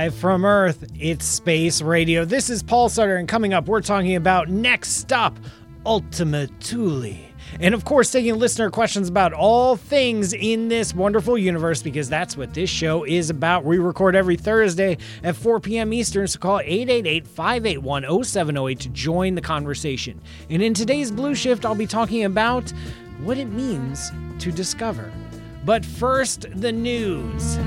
Live from Earth, it's Space Radio. This is Paul Sutter, and coming up, we're talking about Next Stop, Ultima Thule. And of course, taking listener questions about all things in this wonderful universe, because that's what this show is about. We record every Thursday at 4 p.m. Eastern, so call 888 581 0708 to join the conversation. And in today's Blue Shift, I'll be talking about what it means to discover. But first, the news.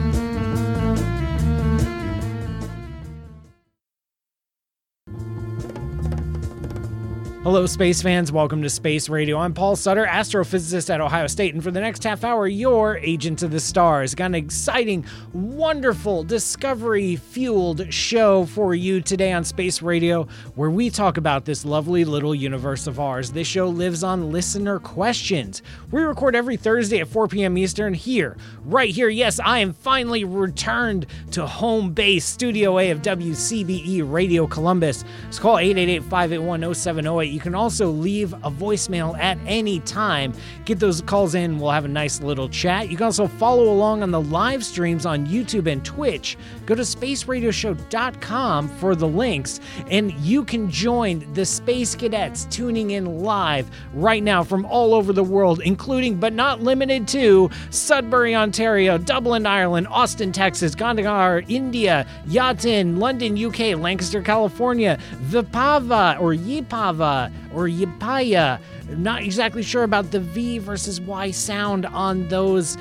Hello, space fans. Welcome to Space Radio. I'm Paul Sutter, astrophysicist at Ohio State, and for the next half hour, your agent of the stars. Got an exciting, wonderful, discovery fueled show for you today on Space Radio, where we talk about this lovely little universe of ours. This show lives on listener questions. We record every Thursday at 4 p.m. Eastern here, right here. Yes, I am finally returned to home base, Studio A of WCBE Radio Columbus. It's call 888 581 0708 you can also leave a voicemail at any time. Get those calls in, we'll have a nice little chat. You can also follow along on the live streams on YouTube and Twitch. Go to spaceradioshow.com for the links, and you can join the Space Cadets tuning in live right now from all over the world, including but not limited to Sudbury, Ontario, Dublin, Ireland, Austin, Texas, Gandhar, India, Yatin, London, UK, Lancaster, California, Vipava or Yipava, or Yapaya. Not exactly sure about the V versus Y sound on those.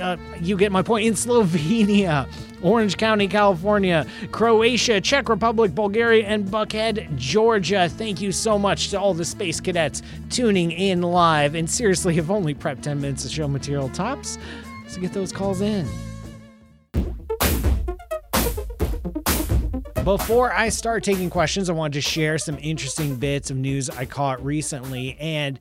Uh, you get my point. In Slovenia, Orange County, California, Croatia, Czech Republic, Bulgaria, and Buckhead, Georgia. Thank you so much to all the space cadets tuning in live. And seriously, have only prepped 10 minutes of show material tops. So get those calls in. Before I start taking questions, I wanted to share some interesting bits of news I caught recently. And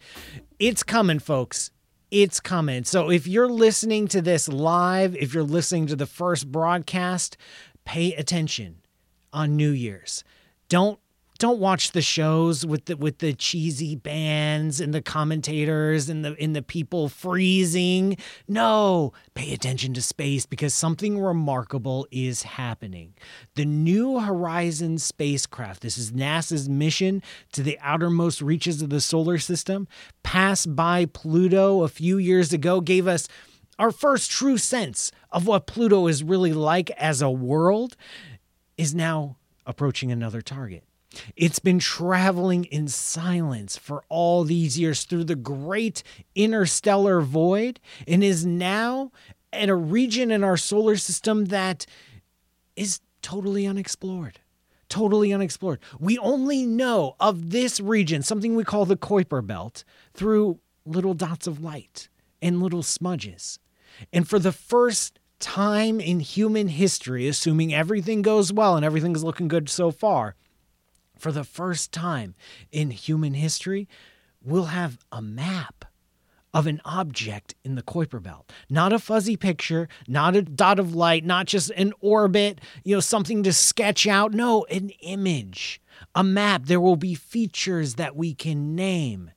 it's coming, folks. It's coming. So if you're listening to this live, if you're listening to the first broadcast, pay attention on New Year's. Don't don't watch the shows with the with the cheesy bands and the commentators and the in the people freezing. No, pay attention to space because something remarkable is happening. The New Horizons spacecraft, this is NASA's mission to the outermost reaches of the solar system, passed by Pluto a few years ago, gave us our first true sense of what Pluto is really like as a world is now approaching another target. It's been traveling in silence for all these years through the great interstellar void and is now in a region in our solar system that is totally unexplored. Totally unexplored. We only know of this region, something we call the Kuiper Belt, through little dots of light and little smudges. And for the first time in human history, assuming everything goes well and everything's looking good so far, for the first time in human history, we'll have a map of an object in the Kuiper Belt. Not a fuzzy picture, not a dot of light, not just an orbit, you know, something to sketch out. No, an image, a map. There will be features that we can name.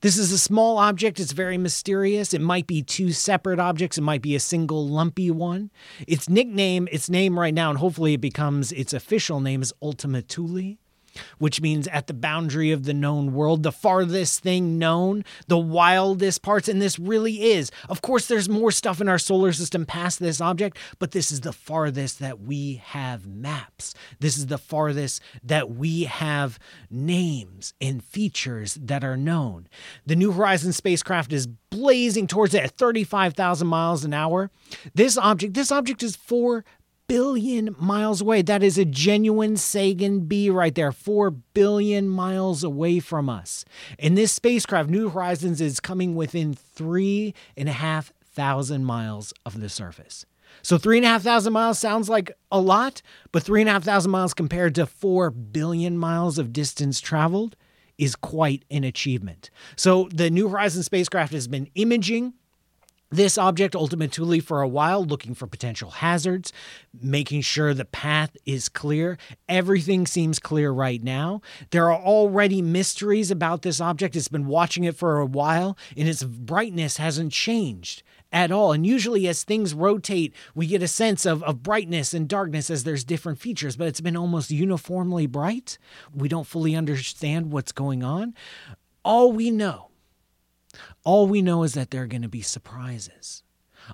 This is a small object. It's very mysterious. It might be two separate objects. It might be a single lumpy one. Its nickname, its name right now, and hopefully it becomes its official name is Ultima Thule which means at the boundary of the known world, the farthest thing known, the wildest parts. And this really is. Of course, there's more stuff in our solar system past this object, but this is the farthest that we have maps. This is the farthest that we have names and features that are known. The New Horizons spacecraft is blazing towards it at 35,000 miles an hour. This object, this object is 4 billion miles away. That is a genuine Sagan B right there, 4 billion miles away from us. And this spacecraft, New Horizons, is coming within three and a half thousand miles of the surface. So three and a half thousand miles sounds like a lot, but three and a half thousand miles compared to 4 billion miles of distance traveled is quite an achievement. So the New Horizons spacecraft has been imaging this object Ultima Thule for a while, looking for potential hazards, making sure the path is clear. Everything seems clear right now. There are already mysteries about this object. It's been watching it for a while, and its brightness hasn't changed at all. And usually, as things rotate, we get a sense of, of brightness and darkness as there's different features, but it's been almost uniformly bright. We don't fully understand what's going on. All we know, all we know is that there are going to be surprises.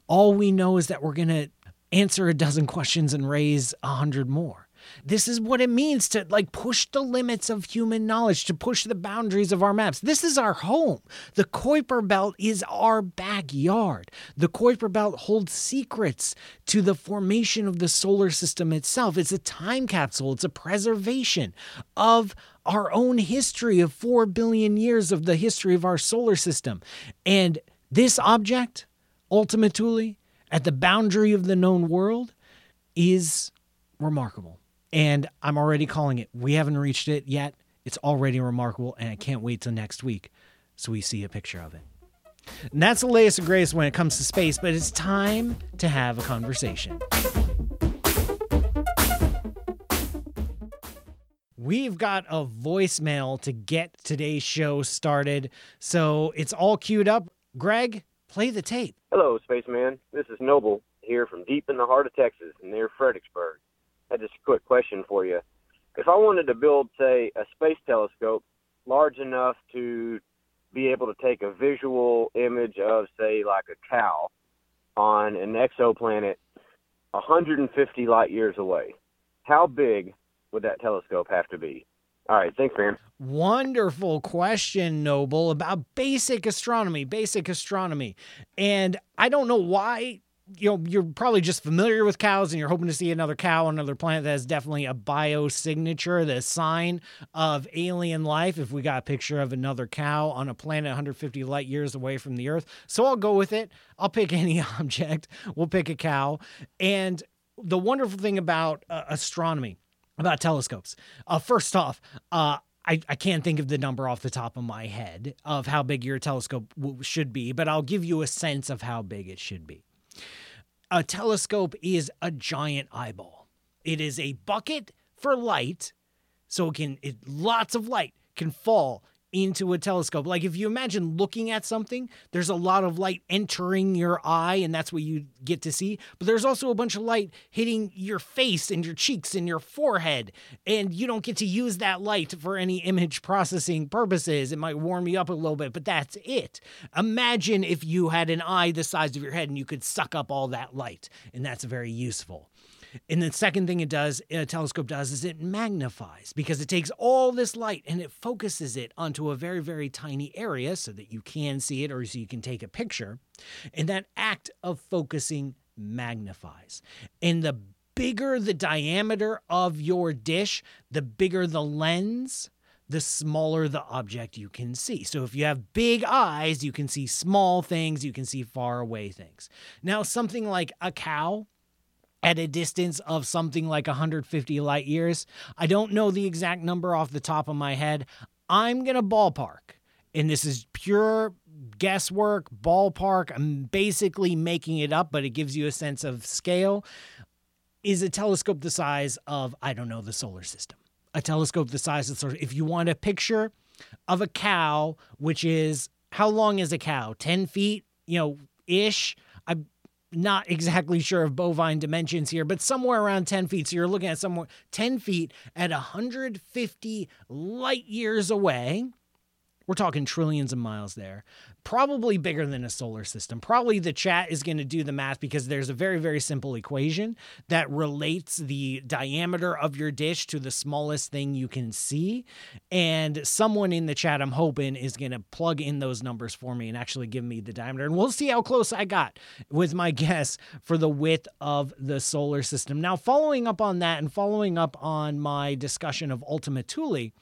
All we know is that we're going to answer a dozen questions and raise a hundred more. This is what it means to like push the limits of human knowledge, to push the boundaries of our maps. This is our home. The Kuiper Belt is our backyard. The Kuiper Belt holds secrets to the formation of the solar system itself. It's a time capsule, it's a preservation of our own history of 4 billion years of the history of our solar system. And this object, Ultima Thule, at the boundary of the known world, is remarkable and I'm already calling it. We haven't reached it yet. It's already remarkable, and I can't wait till next week so we see a picture of it. And that's the latest and greatest when it comes to space, but it's time to have a conversation. We've got a voicemail to get today's show started, so it's all queued up. Greg, play the tape. Hello, spaceman. This is Noble here from deep in the heart of Texas near Fredericksburg had just a quick question for you. If I wanted to build, say, a space telescope large enough to be able to take a visual image of, say, like a cow on an exoplanet 150 light years away, how big would that telescope have to be? All right, thanks, man. Wonderful question, Noble, about basic astronomy, basic astronomy. And I don't know why you know, you're probably just familiar with cows and you're hoping to see another cow on another planet that has definitely a biosignature, the sign of alien life. If we got a picture of another cow on a planet 150 light years away from the Earth. So I'll go with it. I'll pick any object. We'll pick a cow. And the wonderful thing about uh, astronomy, about telescopes, uh, first off, uh, I, I can't think of the number off the top of my head of how big your telescope w- should be, but I'll give you a sense of how big it should be. A telescope is a giant eyeball. It is a bucket for light, so it can it, lots of light can fall into a telescope. Like if you imagine looking at something, there's a lot of light entering your eye, and that's what you get to see. But there's also a bunch of light hitting your face and your cheeks and your forehead, and you don't get to use that light for any image processing purposes. It might warm you up a little bit, but that's it. Imagine if you had an eye the size of your head and you could suck up all that light, and that's very useful. And the second thing it does, a telescope does, is it magnifies because it takes all this light and it focuses it onto a very, very tiny area so that you can see it or so you can take a picture. And that act of focusing magnifies. And the bigger the diameter of your dish, the bigger the lens, the smaller the object you can see. So if you have big eyes, you can see small things, you can see far away things. Now, something like a cow at a distance of something like 150 light years. I don't know the exact number off the top of my head. I'm going to ballpark. And this is pure guesswork, ballpark. I'm basically making it up, but it gives you a sense of scale. Is a telescope the size of, I don't know, the solar system? A telescope the size of the solar If you want a picture of a cow, which is how long is a cow? 10 feet, you know, ish. Not exactly sure of bovine dimensions here, but somewhere around 10 feet. So you're looking at somewhere 10 feet at 150 light years away. We're talking trillions of miles there. Probably bigger than a solar system. Probably the chat is going to do the math because there's a very, very simple equation that relates the diameter of your dish to the smallest thing you can see. And someone in the chat, I'm hoping, is going to plug in those numbers for me and actually give me the diameter. And we'll see how close I got with my guess for the width of the solar system. Now, following up on that and following up on my discussion of Ultima Thule,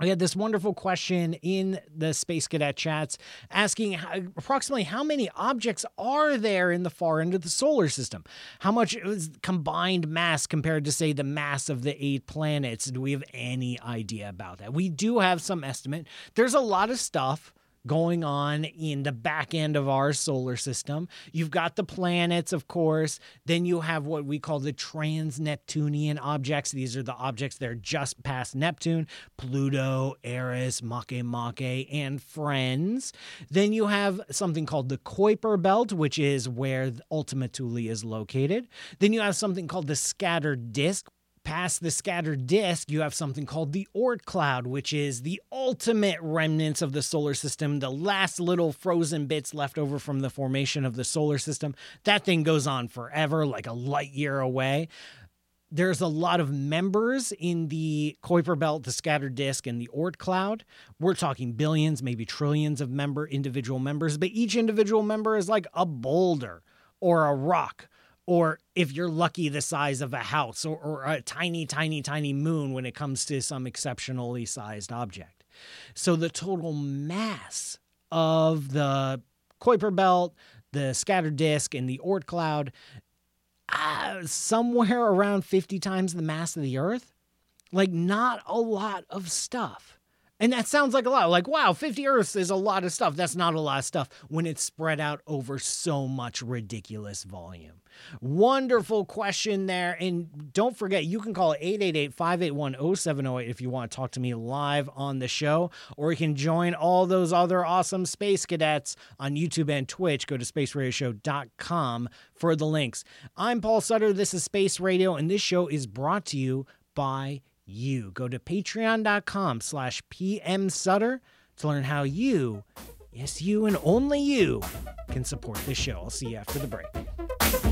we had this wonderful question in the Space Cadet chats asking how, approximately how many objects are there in the far end of the solar system? How much is combined mass compared to, say, the mass of the eight planets? Do we have any idea about that? We do have some estimate. There's a lot of stuff going on in the back end of our solar system. You've got the planets, of course. Then you have what we call the trans Neptunian objects. These are the objects that are just past Neptune Pluto, Eris, Makemake, and friends. Then you have something called the Kuiper Belt, which is where Ultima Thule is located. Then you have something called the scattered disk, past the scattered disk, you have something called the Oort cloud, which is the ultimate remnants of the solar system, the last little frozen bits left over from the formation of the solar system. That thing goes on forever, like a light year away. There's a lot of members in the Kuiper Belt, the scattered disk, and the Oort cloud. We're talking billions, maybe trillions of member individual members, but each individual member is like a boulder or a rock or if you're lucky, the size of a house or, or, a tiny, tiny, tiny moon when it comes to some exceptionally sized object. So the total mass of the Kuiper Belt, the scattered disk, and the Oort cloud, uh, somewhere around 50 times the mass of the Earth. Like, not a lot of stuff. And that sounds like a lot. Like, wow, 50 Earths is a lot of stuff. That's not a lot of stuff when it's spread out over so much ridiculous volume. Wonderful question there. And don't forget, you can call 888 581 0708 if you want to talk to me live on the show, or you can join all those other awesome space cadets on YouTube and Twitch. Go to spaceradioshow.com for the links. I'm Paul Sutter. This is Space Radio, and this show is brought to you by you. Go to patreon.com slash pmsutter to learn how you, yes, you and only you, can support this show. I'll see you after the break.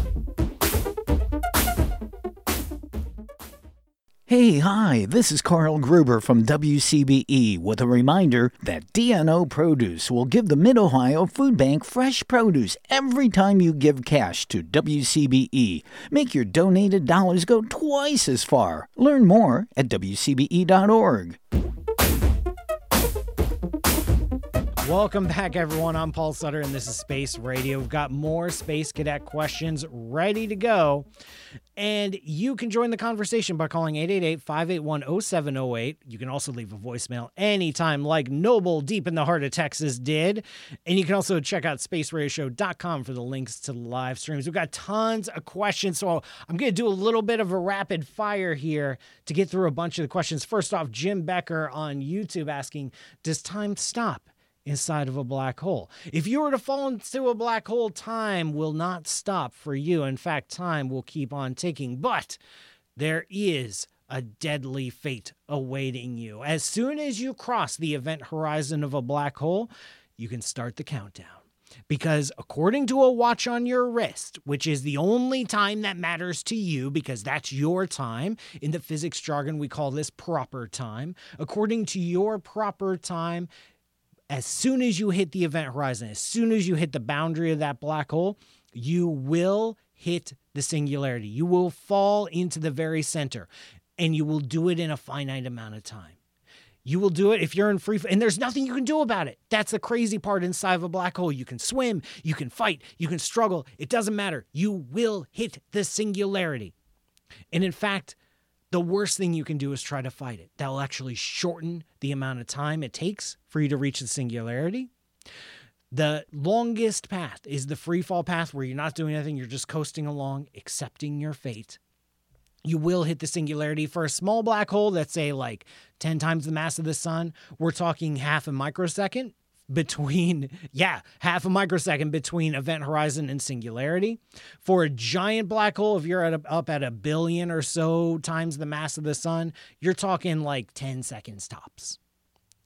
Hey, hi, this is Carl Gruber from WCBE with a reminder that DNO Produce will give the Mid Ohio Food Bank fresh produce every time you give cash to WCBE. Make your donated dollars go twice as far. Learn more at WCBE.org. Welcome back, everyone. I'm Paul Sutter, and this is Space Radio. We've got more Space Cadet questions ready to go. And you can join the conversation by calling 888 581 0708. You can also leave a voicemail anytime, like Noble Deep in the Heart of Texas did. And you can also check out spaceradioshow.com for the links to the live streams. We've got tons of questions. So I'm going to do a little bit of a rapid fire here to get through a bunch of the questions. First off, Jim Becker on YouTube asking Does time stop? Inside of a black hole. If you were to fall into a black hole, time will not stop for you. In fact, time will keep on ticking. But there is a deadly fate awaiting you. As soon as you cross the event horizon of a black hole, you can start the countdown. Because according to a watch on your wrist, which is the only time that matters to you because that's your time, in the physics jargon we call this proper time, according to your proper time, as soon as you hit the event horizon, as soon as you hit the boundary of that black hole, you will hit the singularity. You will fall into the very center and you will do it in a finite amount of time. You will do it if you're in free and there's nothing you can do about it. That's the crazy part inside of a black hole. You can swim, you can fight, you can struggle. It doesn't matter. You will hit the singularity. And in fact, the worst thing you can do is try to fight it. That'll actually shorten the amount of time it takes for you to reach the singularity. The longest path is the free fall path where you're not doing anything, you're just coasting along, accepting your fate. You will hit the singularity for a small black hole that's, say, like 10 times the mass of the sun. We're talking half a microsecond between, yeah, half a microsecond between event horizon and singularity. For a giant black hole, if you're at a, up at a billion or so times the mass of the sun, you're talking like 10 seconds tops.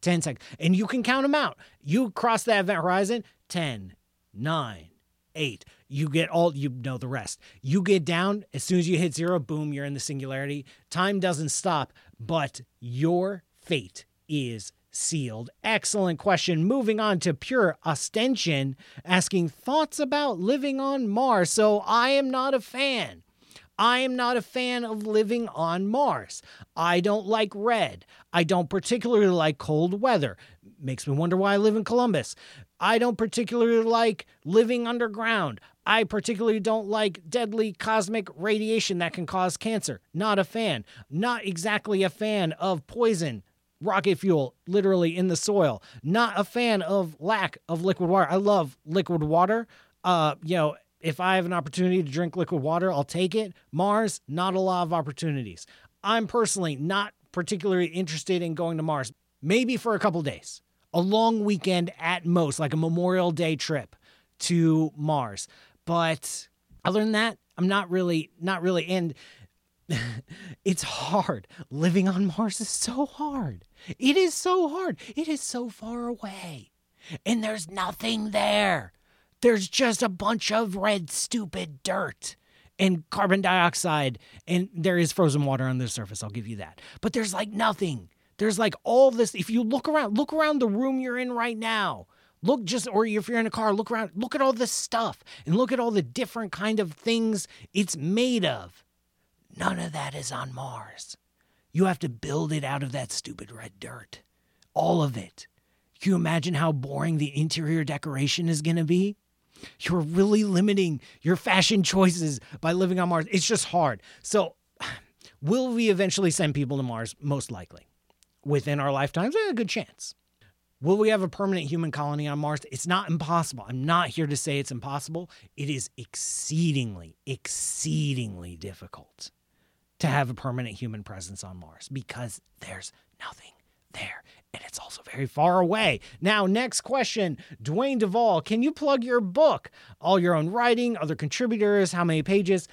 10 seconds. And you can count them out. You cross that event horizon 10, 9, 8. You get all, you know the rest. You get down, as soon as you hit zero, boom, you're in the singularity. Time doesn't stop, but your fate is sealed? Excellent question. Moving on to pure ostension, asking thoughts about living on Mars. So I am not a fan. I am not a fan of living on Mars. I don't like red. I don't particularly like cold weather. Makes me wonder why I live in Columbus. I don't particularly like living underground. I particularly don't like deadly cosmic radiation that can cause cancer. Not a fan. Not exactly a fan of poison rocket fuel literally in the soil. Not a fan of lack of liquid water. I love liquid water. Uh, you know, if I have an opportunity to drink liquid water, I'll take it. Mars, not a lot of opportunities. I'm personally not particularly interested in going to Mars. Maybe for a couple days. A long weekend at most, like a Memorial Day trip to Mars. But other than that, I'm not really not really and it's hard. Living on Mars is so hard. It is so hard. It is so far away. And there's nothing there. There's just a bunch of red, stupid dirt and carbon dioxide. And there is frozen water on the surface. I'll give you that. But there's like nothing. There's like all this. If you look around, look around the room you're in right now. Look just, or if you're in a car, look around, look at all this stuff and look at all the different kind of things it's made of. None of that is on Mars. You have to build it out of that stupid red dirt. All of it. Can you imagine how boring the interior decoration is going to be? You're really limiting your fashion choices by living on Mars. It's just hard. So, will we eventually send people to Mars? Most likely. Within our lifetimes, eh, a good chance. Will we have a permanent human colony on Mars? It's not impossible. I'm not here to say it's impossible. It is exceedingly, exceedingly difficult to have a permanent human presence on Mars because there's nothing there. And it's also very far away. Now, next question Dwayne Duvall, can you plug your book? All your own writing, other contributors, how many pages?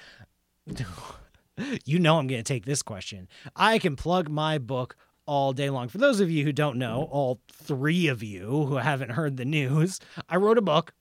you know I'm going to take this question. I can plug my book all day long. For those of you who don't know, all three of you who haven't heard the news, I wrote a book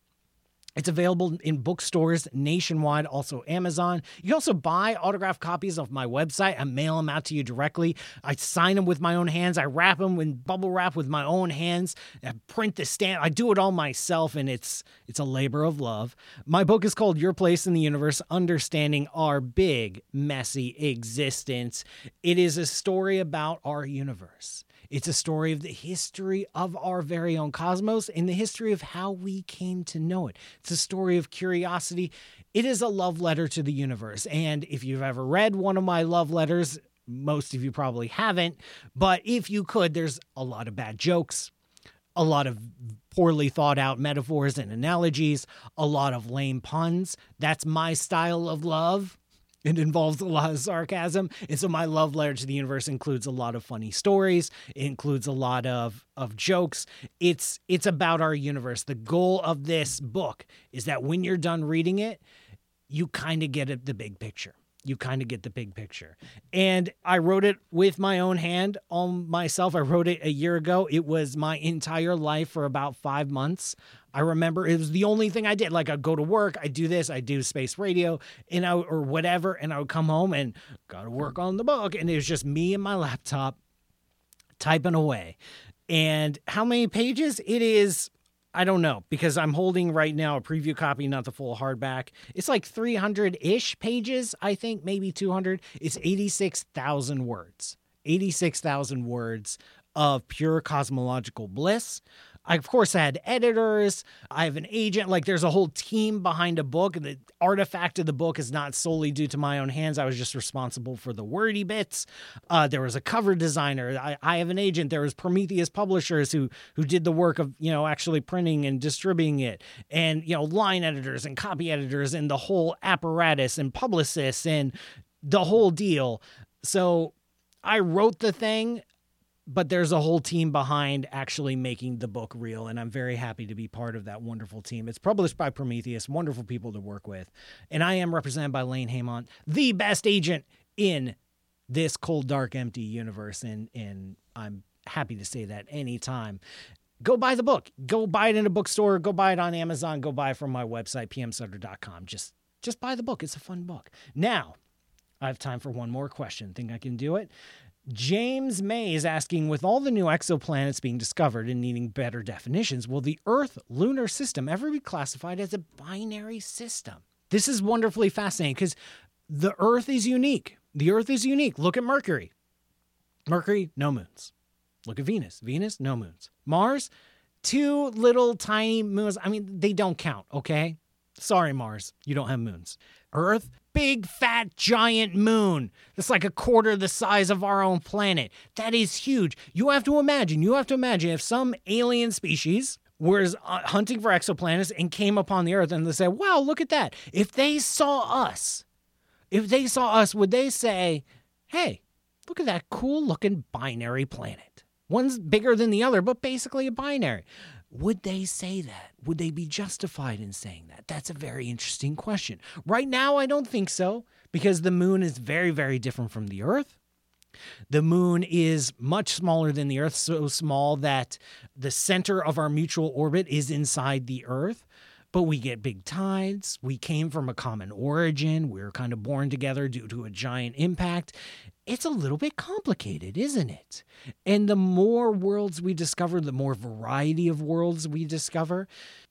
it's available in bookstores nationwide, also Amazon. You can also buy autographed copies of my website. I mail them out to you directly. I sign them with my own hands. I wrap them in bubble wrap with my own hands. I print the stamp. I do it all myself, and it's it's a labor of love. My book is called Your Place in the Universe: Understanding Our Big Messy Existence. It is a story about our universe. It's a story of the history of our very own cosmos and the history of how we came to know it. It's a story of curiosity. It is a love letter to the universe. And if you've ever read one of my love letters, most of you probably haven't, but if you could, there's a lot of bad jokes, a lot of poorly thought out metaphors and analogies, a lot of lame puns. That's my style of love. It involves a lot of sarcasm. And so my love letter to the universe includes a lot of funny stories. It includes a lot of of jokes. It's it's about our universe. The goal of this book is that when you're done reading it, you kind of get the big picture you kind of get the big picture. And I wrote it with my own hand on myself. I wrote it a year ago. It was my entire life for about five months. I remember it was the only thing I did. Like I'd go to work, I'd do this, I'd do space radio, and I or whatever, and I would come home and gotta work on the book. And it was just me and my laptop typing away. And how many pages? It is I don't know because I'm holding right now a preview copy, not the full hardback. It's like 300 ish pages, I think, maybe 200. It's 86,000 words. 86,000 words of pure cosmological bliss. I, of course, I had editors. I have an agent. Like, there's a whole team behind a book. The artifact of the book is not solely due to my own hands. I was just responsible for the wordy bits. Uh, there was a cover designer. I, I have an agent. There was Prometheus Publishers who who did the work of you know actually printing and distributing it, and you know line editors and copy editors and the whole apparatus and publicists and the whole deal. So I wrote the thing but there's a whole team behind actually making the book real and i'm very happy to be part of that wonderful team. It's published by prometheus wonderful people to work with and i am represented by lane heymont the best agent in this cold dark empty universe and and i'm happy to say that anytime. Go buy the book. Go buy it in a bookstore. Go buy it on amazon. Go buy it from my website pmsutter.com just just buy the book. It's a fun book. Now I have time for one more question. Think I can do it? James May is asking With all the new exoplanets being discovered and needing better definitions, will the Earth lunar system ever be classified as a binary system? This is wonderfully fascinating because the Earth is unique. The Earth is unique. Look at Mercury. Mercury, no moons. Look at Venus. Venus, no moons. Mars, two little tiny moons. I mean, they don't count, okay? Sorry, Mars, you don't have moons. Earth? Big, fat, giant moon. That's like a quarter the size of our own planet. That is huge. You have to imagine, you have to imagine if some alien species was uh, hunting for exoplanets and came upon the Earth and they said, wow, look at that. If they saw us, if they saw us, would they say, hey, look at that cool looking binary planet? One's bigger than the other, but basically a binary. Would they say that? Would they be justified in saying that? That's a very interesting question. Right now, I don't think so because the moon is very, very different from the Earth. The moon is much smaller than the Earth, so small that the center of our mutual orbit is inside the Earth. But we get big tides. We came from a common origin. We were kind of born together due to a giant impact it's a little bit complicated, isn't it? And the more worlds we discover, the more variety of worlds we discover,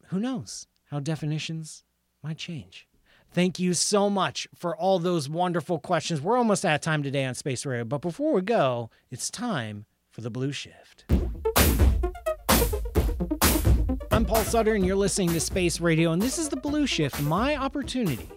who knows how definitions might change. Thank you so much for all those wonderful questions. We're almost out of time today on Space Radio, but before we go, it's time for the Blue Shift. I'm Paul Sutter, and you're listening to Space Radio, and this is the Blue Shift, my opportunity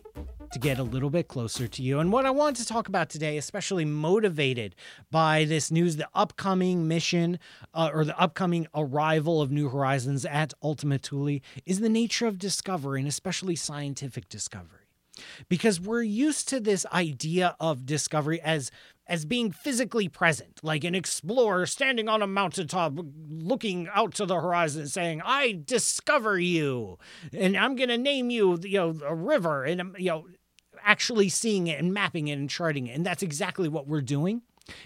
to get a little bit closer to you. And what I want to talk about today, especially motivated by this news, the upcoming mission uh, or the upcoming arrival of New Horizons at Ultima Thule, is the nature of discovery and especially scientific discovery. Because we're used to this idea of discovery as as being physically present, like an explorer standing on a mountaintop looking out to the horizon saying, I discover you, and I'm going to name you, you know, a river, and, um, you know, actually seeing it and mapping it and charting it. And that's exactly what we're doing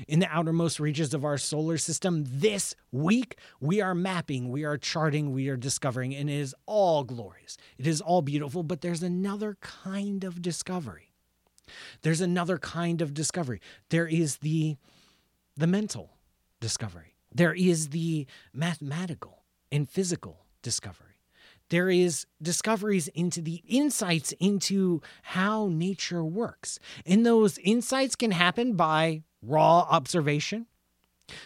in the outermost reaches of our solar system this week. We are mapping, we are charting, we are discovering, and it is all glorious. It is all beautiful, but there's another kind of discovery. There's another kind of discovery. There is the the mental discovery. There is the mathematical and physical discovery there is discoveries into the insights into how nature works. And those insights can happen by raw observation.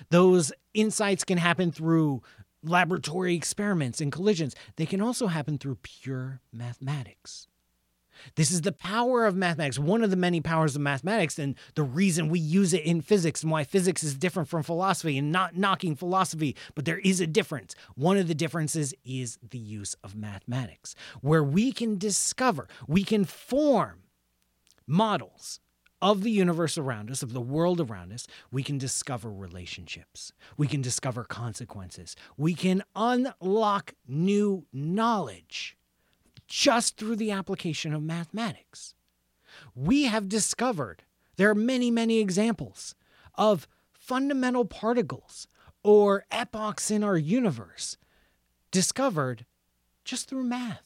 Those insights can happen through laboratory experiments and collisions. They can also happen through pure mathematics. This is the power of mathematics, one of the many powers of mathematics, and the reason we use it in physics and why physics is different from philosophy and not knocking philosophy, but there is a difference. One of the differences is the use of mathematics, where we can discover, we can form models of the universe around us, of the world around us, we can discover relationships. We can discover consequences. We can unlock new knowledge just through the application of mathematics. We have discovered there are many, many examples of fundamental particles or epochs in our universe discovered just through math.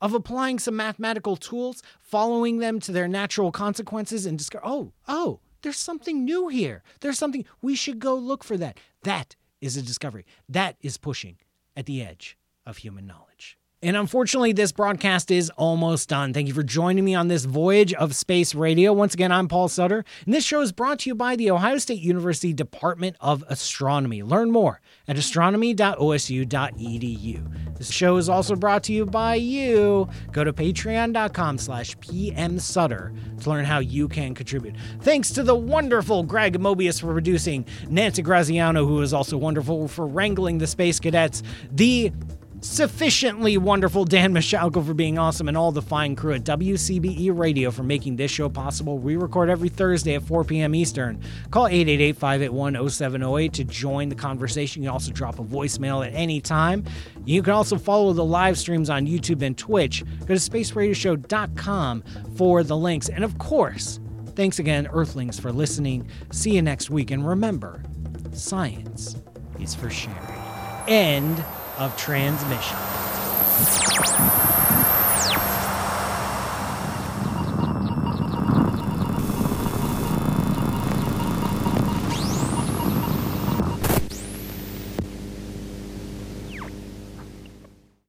Of applying some mathematical tools, following them to their natural consequences, and discover, oh, oh, there's something new here. There's something, we should go look for that. That is a discovery. That is pushing at the edge of human knowledge. And unfortunately, this broadcast is almost done. Thank you for joining me on this voyage of space radio. Once again, I'm Paul Sutter, and this show is brought to you by the Ohio State University Department of Astronomy. Learn more at astronomy.osu.edu. This show is also brought to you by you. Go to patreon.com slash pmsutter to learn how you can contribute. Thanks to the wonderful Greg Mobius for producing, Nancy Graziano, who is also wonderful for wrangling the space cadets, the sufficiently wonderful Dan Michalko for being awesome, and all the fine crew at WCBE Radio for making this show possible. We record every Thursday at 4 p.m. Eastern. Call 888 581 0708 to join the conversation. You can also drop a voicemail at any time. You can also follow the live streams on YouTube and Twitch. Go to spaceradioshow.com for the links. And of course, thanks again, Earthlings, for listening. See you next week. And remember, science is for sharing. End of transmission.